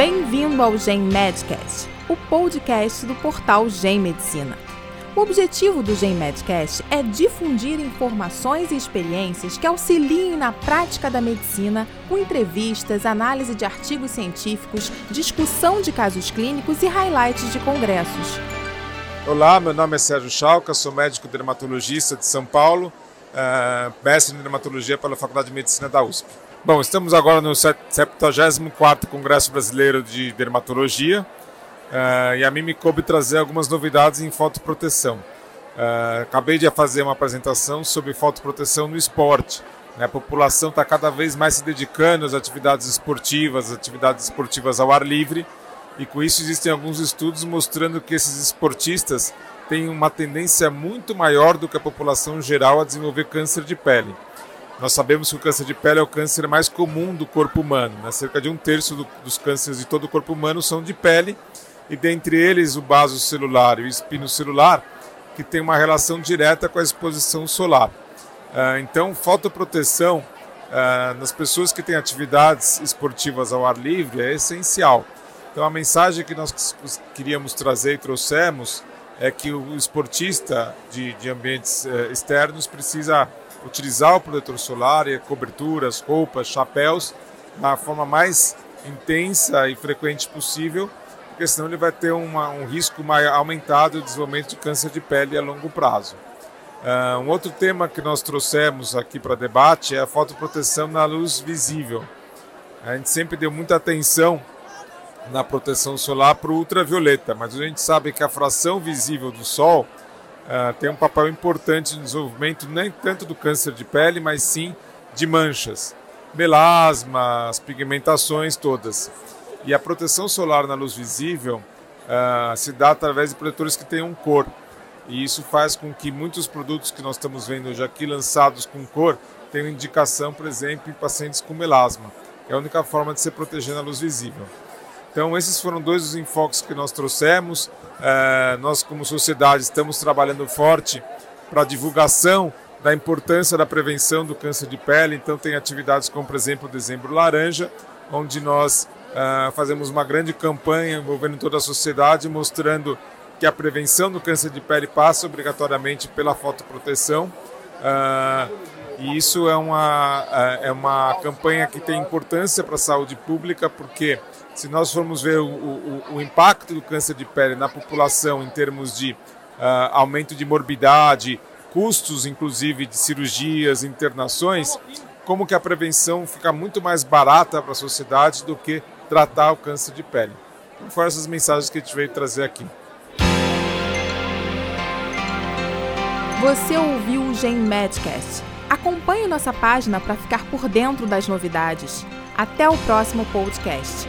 Bem-vindo ao Gen Medcast, o podcast do portal Gen Medicina. O objetivo do Gen Medcast é difundir informações e experiências que auxiliem na prática da medicina, com entrevistas, análise de artigos científicos, discussão de casos clínicos e highlights de congressos. Olá, meu nome é Sérgio Chalca, sou médico dermatologista de São Paulo, uh, mestre em dermatologia pela Faculdade de Medicina da USP. Bom, estamos agora no 74º Congresso Brasileiro de Dermatologia uh, e a mim me coube trazer algumas novidades em fotoproteção. Uh, acabei de fazer uma apresentação sobre fotoproteção no esporte. Né? A população está cada vez mais se dedicando às atividades esportivas, atividades esportivas ao ar livre, e com isso existem alguns estudos mostrando que esses esportistas têm uma tendência muito maior do que a população geral a desenvolver câncer de pele. Nós sabemos que o câncer de pele é o câncer mais comum do corpo humano. Né? Cerca de um terço do, dos cânceres de todo o corpo humano são de pele, e dentre eles o baso celular e o espinocelular, que tem uma relação direta com a exposição solar. Uh, então, fotoproteção uh, nas pessoas que têm atividades esportivas ao ar livre é essencial. Então, a mensagem que nós queríamos trazer e trouxemos é que o esportista de, de ambientes eh, externos precisa utilizar o protetor solar e coberturas, roupas, chapéus da forma mais intensa e frequente possível, porque senão ele vai ter uma, um risco mais aumentado de desenvolvimento de câncer de pele a longo prazo. Uh, um outro tema que nós trouxemos aqui para debate é a fotoproteção na luz visível. A gente sempre deu muita atenção na proteção solar para o ultravioleta, mas a gente sabe que a fração visível do Sol uh, tem um papel importante no desenvolvimento nem tanto do câncer de pele, mas sim de manchas, melasma, as pigmentações todas. E a proteção solar na luz visível uh, se dá através de protetores que tenham cor. E isso faz com que muitos produtos que nós estamos vendo hoje aqui lançados com cor tenham indicação, por exemplo, em pacientes com melasma. É a única forma de se proteger na luz visível. Então, esses foram dois dos enfoques que nós trouxemos. É, nós, como sociedade, estamos trabalhando forte para a divulgação da importância da prevenção do câncer de pele. Então, tem atividades como, por exemplo, o Dezembro Laranja, onde nós é, fazemos uma grande campanha envolvendo toda a sociedade, mostrando que a prevenção do câncer de pele passa obrigatoriamente pela fotoproteção. É, e isso é uma, é uma campanha que tem importância para a saúde pública, porque se nós formos ver o, o, o, impacto do câncer de pele na população em termos de uh, aumento de morbidade, custos inclusive de cirurgias, internações, como que a prevenção fica muito mais barata para a sociedade do que tratar o câncer de pele. Então foram essas mensagens que a gente veio trazer aqui. Você ouviu o Gen Medcast. Acompanhe nossa página para ficar por dentro das novidades. Até o próximo podcast.